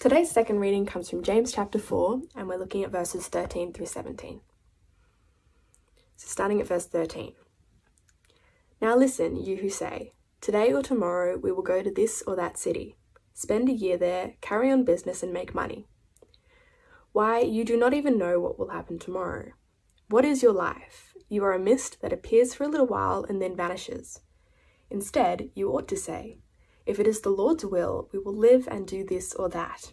Today's second reading comes from James chapter 4, and we're looking at verses 13 through 17. So, starting at verse 13. Now listen, you who say, Today or tomorrow we will go to this or that city, spend a year there, carry on business, and make money. Why, you do not even know what will happen tomorrow. What is your life? You are a mist that appears for a little while and then vanishes. Instead, you ought to say, If it is the Lord's will, we will live and do this or that.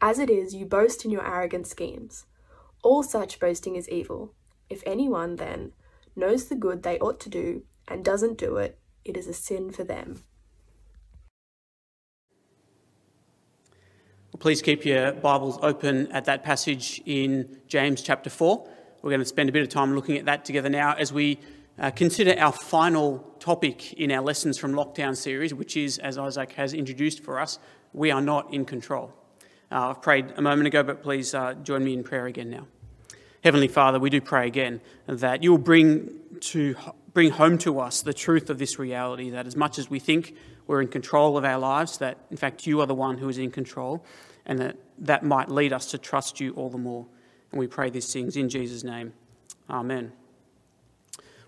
As it is, you boast in your arrogant schemes. All such boasting is evil. If anyone, then, knows the good they ought to do and doesn't do it, it is a sin for them. Well, please keep your Bibles open at that passage in James chapter 4. We're going to spend a bit of time looking at that together now as we uh, consider our final topic in our Lessons from Lockdown series, which is, as Isaac has introduced for us, we are not in control. Uh, I've prayed a moment ago, but please uh, join me in prayer again now. Heavenly Father, we do pray again that you will bring to bring home to us the truth of this reality that as much as we think we're in control of our lives, that in fact you are the one who is in control, and that that might lead us to trust you all the more. And we pray these things in Jesus' name. Amen.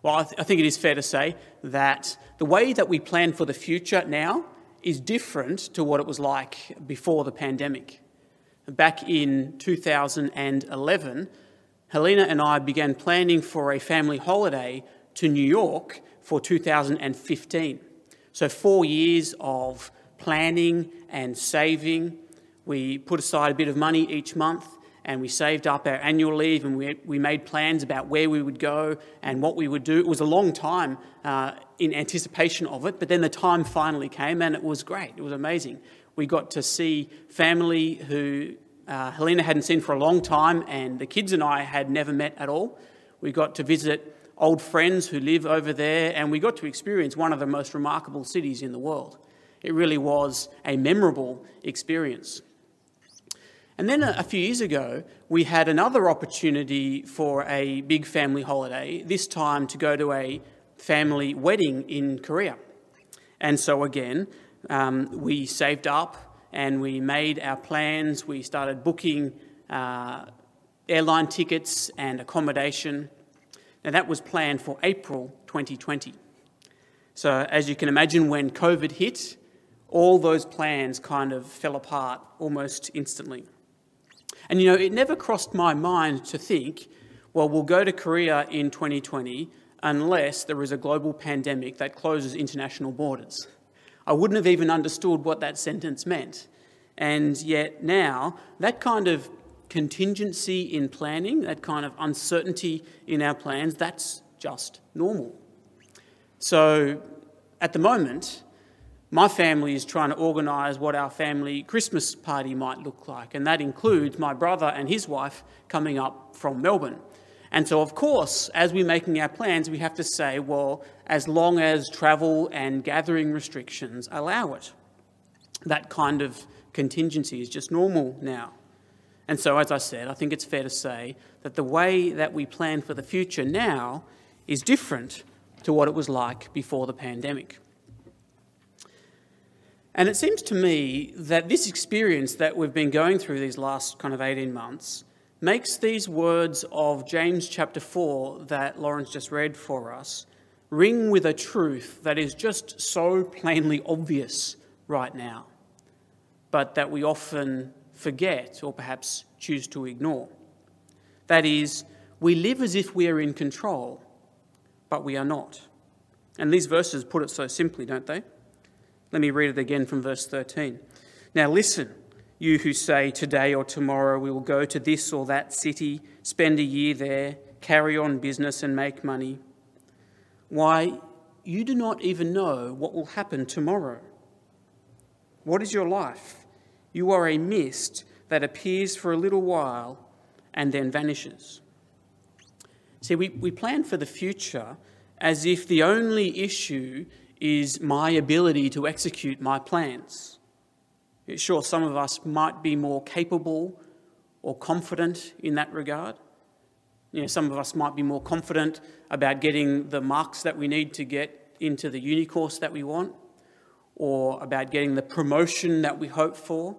Well, I, th- I think it is fair to say that the way that we plan for the future now is different to what it was like before the pandemic. Back in 2011, Helena and I began planning for a family holiday to New York for 2015. So, four years of planning and saving. We put aside a bit of money each month and we saved up our annual leave and we, we made plans about where we would go and what we would do. It was a long time uh, in anticipation of it, but then the time finally came and it was great. It was amazing. We got to see family who uh, Helena hadn't seen for a long time and the kids and I had never met at all. We got to visit old friends who live over there, and we got to experience one of the most remarkable cities in the world. It really was a memorable experience. And then a, few years ago, we had another opportunity for a big family holiday, this time to go to a family wedding in Korea. And so, again, um, we saved up and we made our plans. We started booking uh, airline tickets and accommodation. Now, that was planned for April 2020. So, as you can imagine, when COVID hit, all those plans kind of fell apart almost instantly. And you know, it never crossed my mind to think, well, we'll go to Korea in 2020 unless there is a global pandemic that closes international borders. I wouldn't have even understood what that sentence meant. And yet now, that kind of contingency in planning, that kind of uncertainty in our plans, that's just normal. So at the moment, my family is trying to organise what our family Christmas party might look like, and that includes my brother and his wife coming up from Melbourne. And so, of course, as we're making our plans, we have to say, well, as long as travel and gathering restrictions allow it. That kind of contingency is just normal now. And so, as I said, I think it's fair to say that the way that we plan for the future now is different to what it was like before the pandemic. And it seems to me that this experience that we've been going through these last kind of 18 months makes these words of James chapter 4 that Lawrence just read for us ring with a truth that is just so plainly obvious right now, but that we often forget, or perhaps choose to ignore. That is, we live as if we are in control, but we are not. And these verses put it so simply, don't they? Let me read it again from verse 13. Now listen, you who say, Today or tomorrow we will go to this or that city, spend a year there, carry on business and make money. Why, you do not even know what will happen tomorrow. What is your life? You are a mist that appears for a little while and then vanishes. See, we, we plan for the future as if the only issue is my ability to execute my plans. Sure, some of us might be more capable or confident in that regard. You know, some of us might be more confident about getting the marks that we need to get into the uni course that we want, or about getting the promotion that we hope for,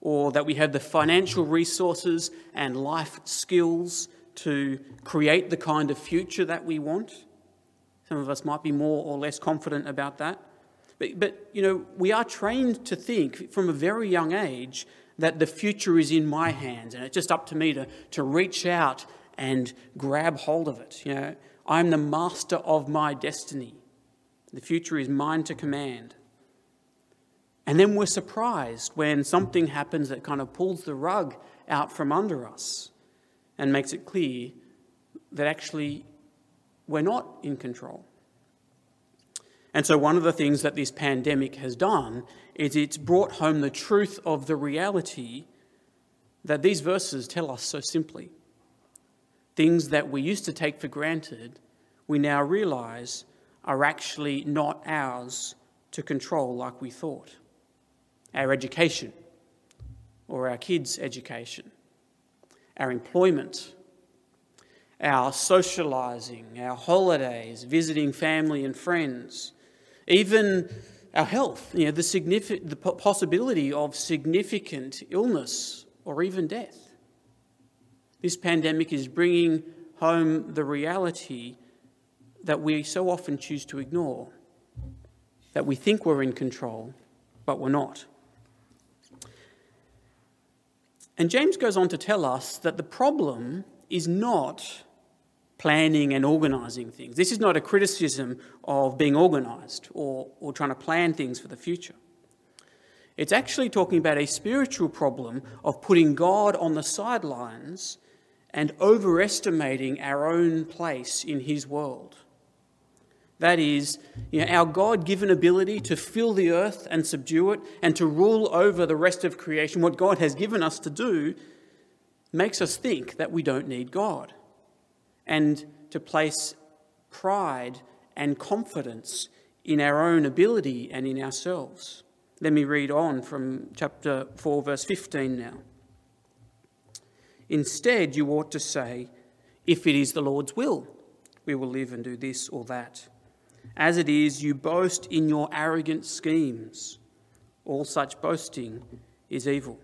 or that we have the financial resources and life skills to create the kind of future that we want. Some of us might be more or less confident about that. But, but, you know, we are trained to think from a very young age that the future is in my hands and it's just up to me to, to reach out and grab hold of it. You know, I'm the master of my destiny. The future is mine to command. And then we're surprised when something happens that kind of pulls the rug out from under us and makes it clear that actually we're not in control. And so, one of the things that this pandemic has done is it's brought home the truth of the reality that these verses tell us so simply. Things that we used to take for granted, we now realize are actually not ours to control like we thought our education or our kids' education, our employment, our socialising, our holidays, visiting family and friends, even our health, you know, the, the possibility of significant illness or even death. This pandemic is bringing home the reality that we so often choose to ignore, that we think we're in control, but we're not. And James goes on to tell us that the problem is not planning and organising things. This is not a criticism of being organised or, or trying to plan things for the future. It's actually talking about a spiritual problem of putting God on the sidelines and overestimating our own place in His world. That is, you know, our God given ability to fill the earth and subdue it and to rule over the rest of creation, what God has given us to do, makes us think that we don't need God and to place pride and confidence in our own ability and in ourselves. Let me read on from chapter 4, verse 15 now. Instead, you ought to say, If it is the Lord's will, we will live and do this or that. As it is, you boast in your arrogant schemes. All such boasting is evil.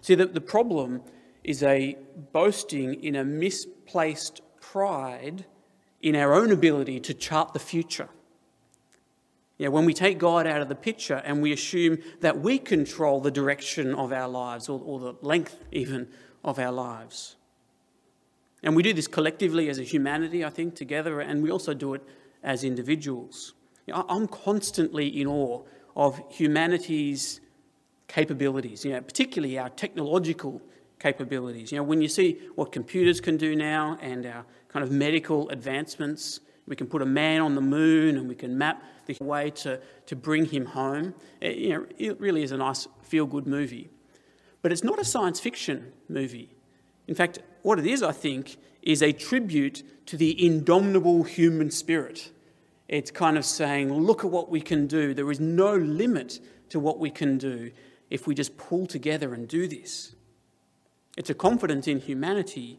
See, the, the problem is a boasting in a misplaced pride in our own ability to chart the future. You know, when we take God out of the picture and we assume that we control the direction of our lives or, or the length even of our lives. And we do this collectively as a humanity, I think, together, and we also do it as individuals. You know, I'm constantly in awe of humanity's capabilities, you know, particularly our technological capabilities. You know, when you see what computers can do now and our kind of medical advancements, we can put a man on the moon and we can map the way to, to bring him home. It, you know, it really is a nice feel good movie. But it's not a science fiction movie. In fact, what it is, I think, is a tribute to the indomitable human spirit. It's kind of saying, look at what we can do. There is no limit to what we can do if we just pull together and do this. It's a confidence in humanity,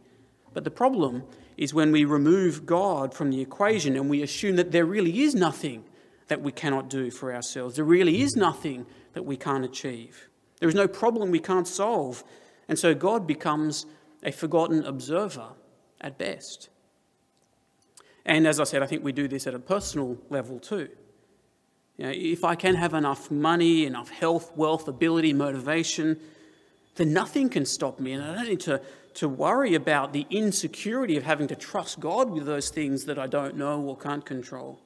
but the problem is when we remove God from the equation and we assume that there really is nothing that we cannot do for ourselves. There really is nothing that we can't achieve. There is no problem we can't solve. And so God becomes a forgotten observer at best. And as I said, I think we do this at a personal level too. You know, if I can have enough money, enough health, wealth, ability, motivation, then nothing can stop me. And I don't need to, to worry about the insecurity of having to trust God with those things that I don't know or can't control.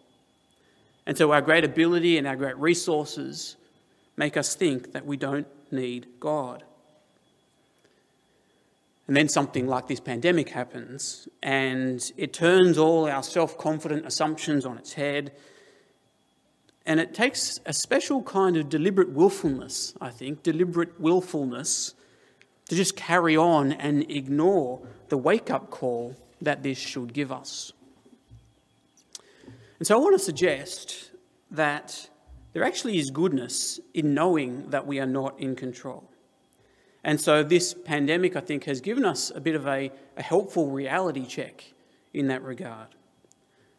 And so our great ability and our great resources make us think that we don't need God. And then something like this pandemic happens, and it turns all our self confident assumptions on its head. And it takes a special kind of deliberate willfulness, I think, deliberate willfulness, to just carry on and ignore the wake up call that this should give us. And so I want to suggest that there actually is goodness in knowing that we are not in control. And so this pandemic, I think, has given us a bit of a, a helpful reality check in that regard.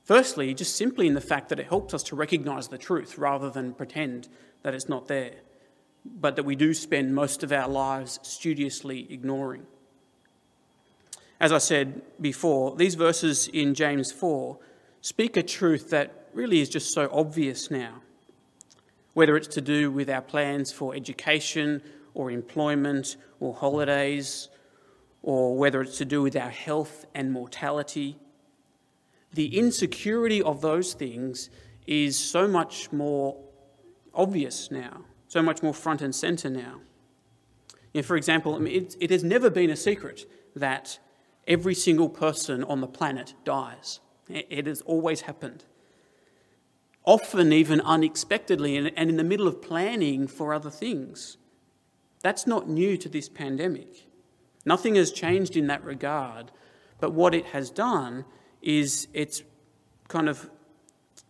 Firstly, just simply in the fact that it helps us to recognise the truth rather than pretend that it's not there. But that we do spend most of our lives studiously ignoring. As I said before, these verses in James 4 speak a truth that really is just so obvious now. Whether it's to do with our plans for education or employment or holidays, or whether it's to do with our health and mortality, the insecurity of those things is so much more obvious now, so much more front and centre now. You know, for example, I mean, it, it has never been a secret that every single person on the planet dies. It, it has always happened. Often, even unexpectedly, and, and in the middle of planning for other things. That's not new to this pandemic. Nothing has changed in that regard, but what it has done is it's kind of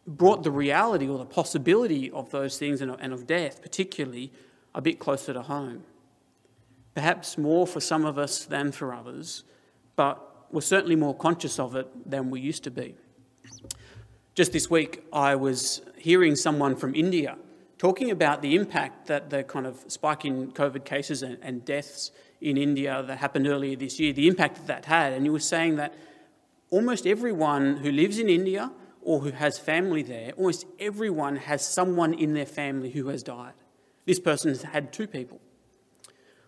brought the reality or the possibility of those things and of death, particularly, a bit closer to home. Perhaps more for some of us than for others, but we're certainly more conscious of it than we used to be. Just this week, I was hearing someone from India talking about the impact that the kind of spike in COVID cases and, and deaths in India that happened earlier this year, the impact that that had. And he was saying that almost everyone who lives in India or who has family there, almost everyone has someone in their family who has died. This person has had two people.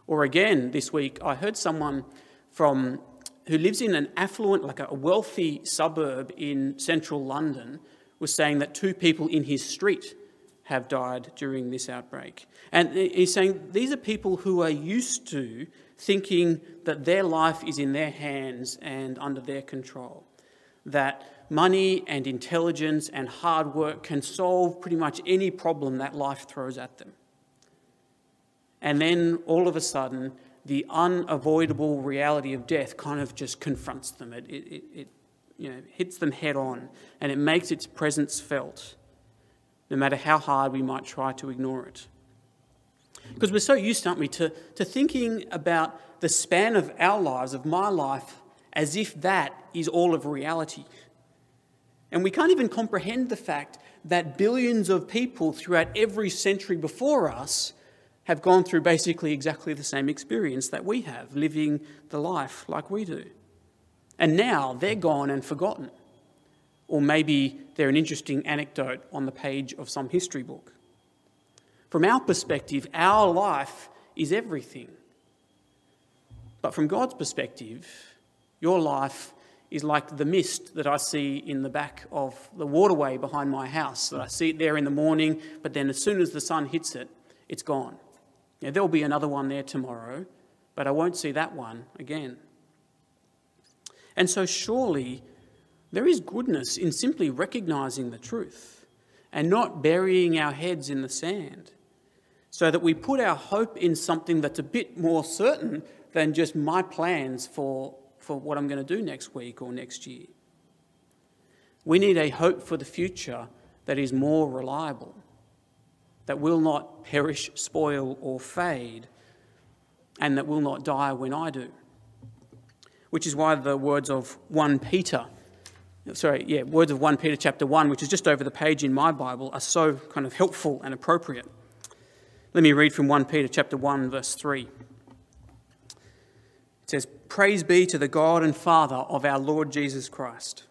Or again, this week, I heard someone from who lives in an affluent, like a wealthy suburb in central London, was saying that two people in his street have died during this outbreak. And he's saying these are people who are used to thinking that their life is in their hands and under their control. That money and intelligence and hard work can solve pretty much any problem that life throws at them. And then all of a sudden, the unavoidable reality of death kind of just confronts them. It, it, it you know, hits them head on and it makes its presence felt, no matter how hard we might try to ignore it. Because we're so used, aren't we, to, to thinking about the span of our lives, of my life, as if that is all of reality. And we can't even comprehend the fact that billions of people throughout every century before us have gone through basically exactly the same experience that we have, living the life like we do. And now they're gone and forgotten. Or maybe they're an interesting anecdote on the page of some history book. From our perspective, our life is everything. But from God's perspective, your life is like the mist that I see in the back of the waterway behind my house. That I see it there in the morning, but then as soon as the sun hits it, it's gone. Now, there'll be another one there tomorrow, but I won't see that one again. And so, surely, there is goodness in simply recognizing the truth and not burying our heads in the sand so that we put our hope in something that's a bit more certain than just my plans for for what I'm going to do next week or next year. We need a hope for the future that is more reliable, that will not perish, spoil, or fade, and that will not die when I do. Which is why the words of 1 Peter, sorry, yeah, words of 1 Peter chapter 1, which is just over the page in my Bible, are so kind of helpful and appropriate. Let me read from 1 Peter chapter 1, verse 3. Praise be to the God and Father of our Lord Jesus Christ.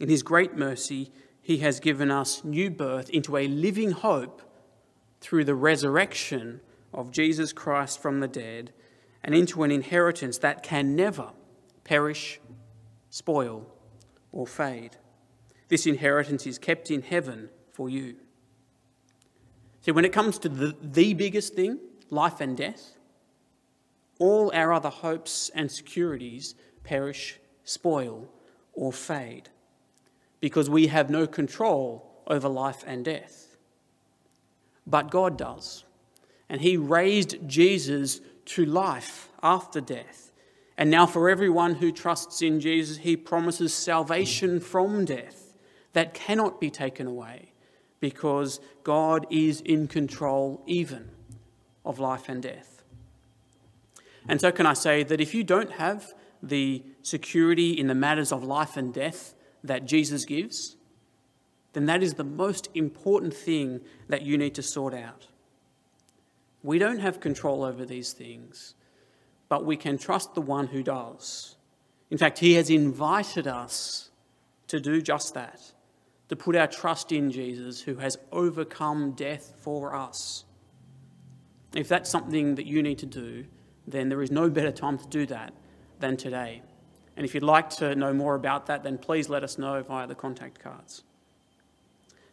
In his great mercy, he has given us new birth into a living hope through the resurrection of Jesus Christ from the dead and into an inheritance that can never perish, spoil, or fade. This inheritance is kept in heaven for you. See, when it comes to the, the biggest thing, life and death, all our other hopes and securities perish, spoil, or fade because we have no control over life and death. But God does. And He raised Jesus to life after death. And now, for everyone who trusts in Jesus, He promises salvation from death that cannot be taken away because God is in control even of life and death. And so, can I say that if you don't have the security in the matters of life and death that Jesus gives, then that is the most important thing that you need to sort out. We don't have control over these things, but we can trust the one who does. In fact, he has invited us to do just that, to put our trust in Jesus who has overcome death for us. If that's something that you need to do, then there is no better time to do that than today. And if you'd like to know more about that, then please let us know via the contact cards.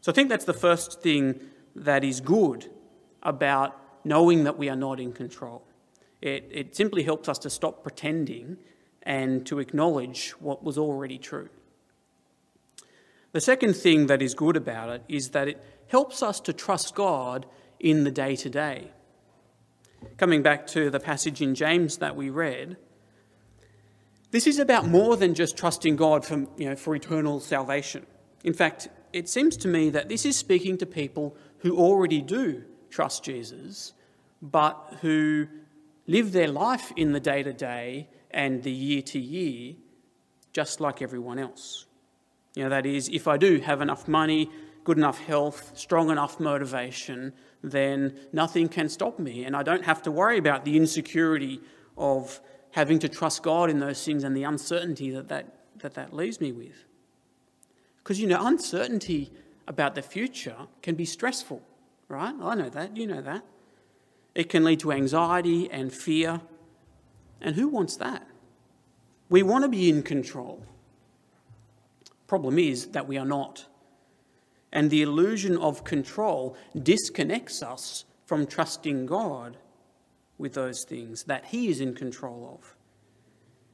So I think that's the first thing that is good about knowing that we are not in control. It, it simply helps us to stop pretending and to acknowledge what was already true. The second thing that is good about it is that it helps us to trust God in the day to day. Coming back to the passage in James that we read, this is about more than just trusting God for, you know, for eternal salvation. In fact, it seems to me that this is speaking to people who already do trust Jesus, but who live their life in the day to day and the year to year just like everyone else. You know, that is, if I do have enough money, good enough health, strong enough motivation, then nothing can stop me. And I don't have to worry about the insecurity of having to trust God in those things and the uncertainty that that, that, that leaves me with. Because, you know, uncertainty about the future can be stressful, right? I know that, you know that. It can lead to anxiety and fear. And who wants that? We want to be in control. Problem is that we are not. And the illusion of control disconnects us from trusting God with those things that He is in control of.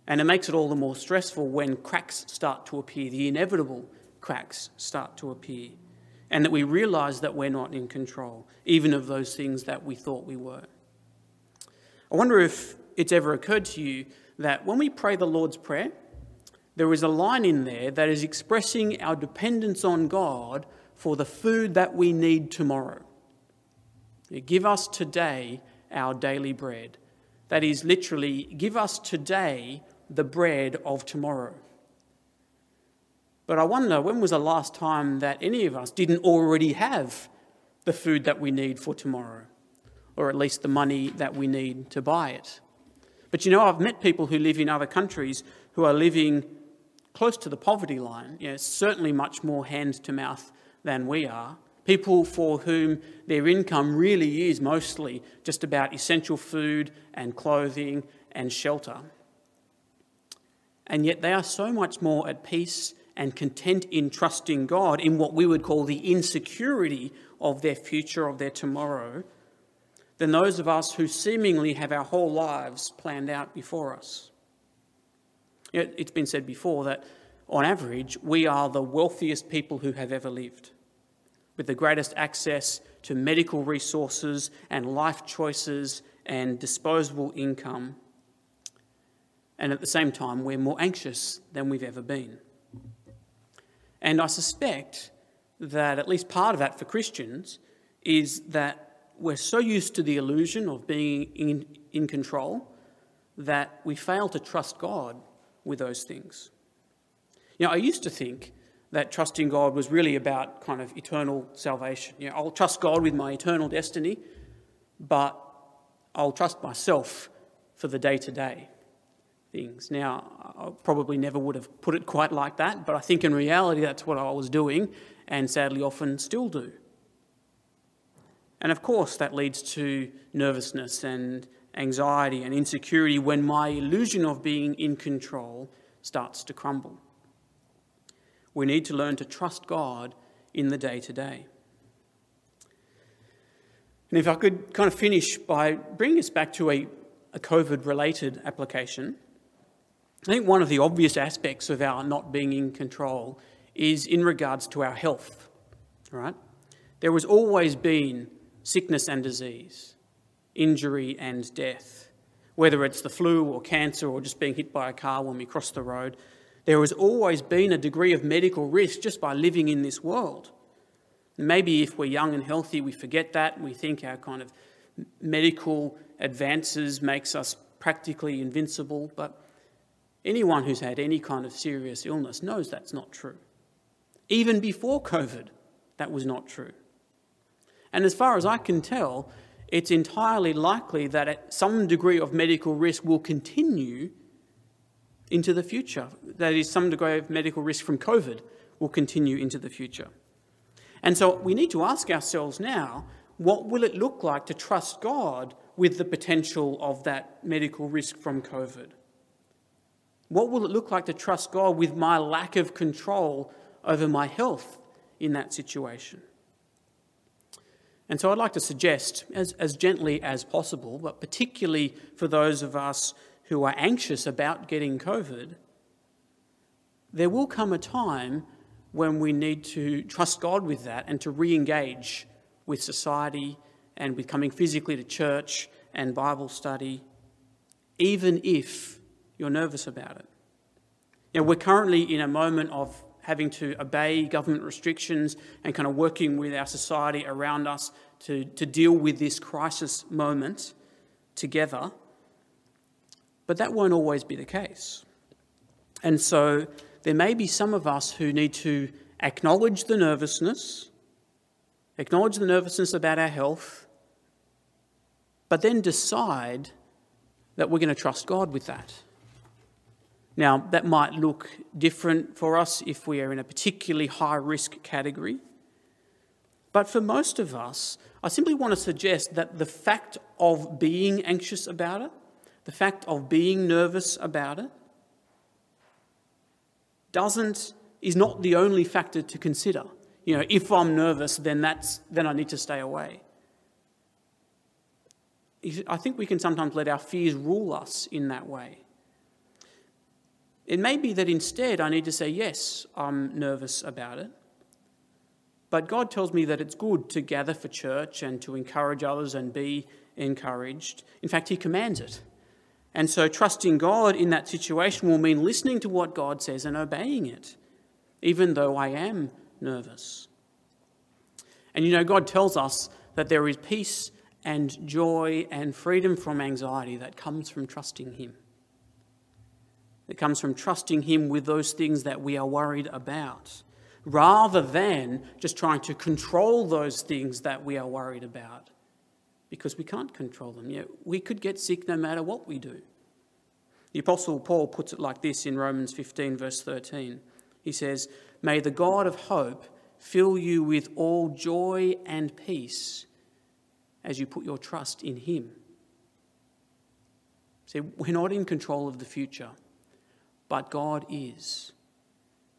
And it makes it all the more stressful when cracks start to appear, the inevitable cracks start to appear, and that we realize that we're not in control, even of those things that we thought we were. I wonder if it's ever occurred to you that when we pray the Lord's Prayer, there is a line in there that is expressing our dependence on God for the food that we need tomorrow. Give us today our daily bread. That is literally, give us today the bread of tomorrow. But I wonder, when was the last time that any of us didn't already have the food that we need for tomorrow? Or at least the money that we need to buy it? But you know, I've met people who live in other countries who are living close to the poverty line, you know, certainly much more hand to mouth than we are. People for whom their income really is mostly just about essential food and clothing and shelter. And yet they are so much more at peace and content in trusting God in what we would call the insecurity of their future, of their tomorrow, than those of us who seemingly have our whole lives planned out before us. It's been said before that on average, we are the wealthiest people who have ever lived, with the greatest access to medical resources and life choices and disposable income. And at the same time, we're more anxious than we've ever been. And I suspect that at least part of that for Christians is that we're so used to the illusion of being in, in control that we fail to trust God with those things. You know, I used to think that trusting God was really about kind of eternal salvation. You know, I'll trust God with my eternal destiny, but I'll trust myself for the day to day things. Now, I probably never would have put it quite like that, but I think in reality that's what I was doing and sadly often still do. And of course, that leads to nervousness and anxiety and insecurity when my illusion of being in control starts to crumble. We need to learn to trust God in the day to day. And if I could kind of finish by bringing us back to a, a COVID related application, I think one of the obvious aspects of our not being in control is in regards to our health. Right? There has always been sickness and disease, injury and death, whether it's the flu or cancer or just being hit by a car when we cross the road. There has always been a degree of medical risk just by living in this world. Maybe if we're young and healthy, we forget that. We think our kind of medical advances makes us practically invincible. But anyone who's had any kind of serious illness knows that's not true. Even before COVID, that was not true. And as far as I can tell, it's entirely likely that some degree of medical risk will continue into the future. That is, some degree of medical risk from COVID will continue into the future. And so we need to ask ourselves now what will it look like to trust God with the potential of that medical risk from COVID? What will it look like to trust God with my lack of control over my health in that situation? And so I'd like to suggest, as, as gently as possible, but particularly for those of us who are anxious about getting COVID, there will come a time when we need to trust God with that and to re engage with society and with coming physically to church and Bible study, even if you're nervous about it. Know, we're currently in a moment of having to obey government restrictions and kind of working with our society around us to, to deal with this crisis moment together. But that won't always be the case. And so there may be some of us who need to acknowledge the nervousness, acknowledge the nervousness about our health, but then decide that we're going to trust God with that. Now, that might look different for us if we are in a particularly high risk category. But for most of us, I simply want to suggest that the fact of being anxious about it, the fact of being nervous about it, doesn't, is not the only factor to consider. You know, if I'm nervous, then, that's, then I need to stay away. I think we can sometimes let our fears rule us in that way. It may be that instead I need to say, yes, I'm nervous about it. But God tells me that it's good to gather for church and to encourage others and be encouraged. In fact, He commands it. And so trusting God in that situation will mean listening to what God says and obeying it, even though I am nervous. And you know, God tells us that there is peace and joy and freedom from anxiety that comes from trusting Him. It comes from trusting Him with those things that we are worried about, rather than just trying to control those things that we are worried about, because we can't control them. Yet we could get sick no matter what we do. The Apostle Paul puts it like this in Romans 15, verse 13. He says, May the God of hope fill you with all joy and peace as you put your trust in Him. See, we're not in control of the future but God is.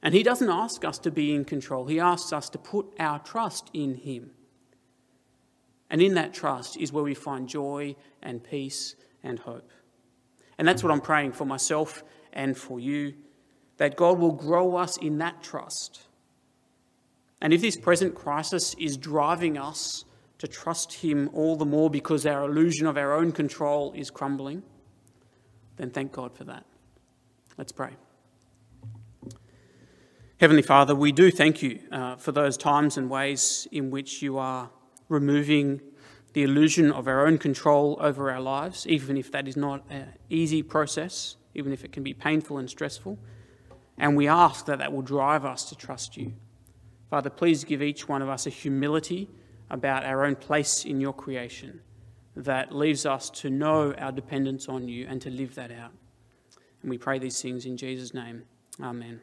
And He doesn't ask us to be in control, He asks us to put our trust in Him. And in that trust is where we find joy and peace and hope. And that's what I'm praying for myself and for you that God will grow us in that trust. And if this present crisis is driving us to trust Him all the more because our illusion of our own control is crumbling, then thank God for that. Let's pray. Heavenly Father, we do thank you uh, for those times and ways in which you are removing the illusion of our own control over our lives, even if that is not an easy process, even if it can be painful and stressful. And we ask that that will drive us to trust you. Father, please give each one of us a humility about our own place in your creation that leaves us to know our dependence on you and to live that out. And we pray these things in Jesus' name. Amen.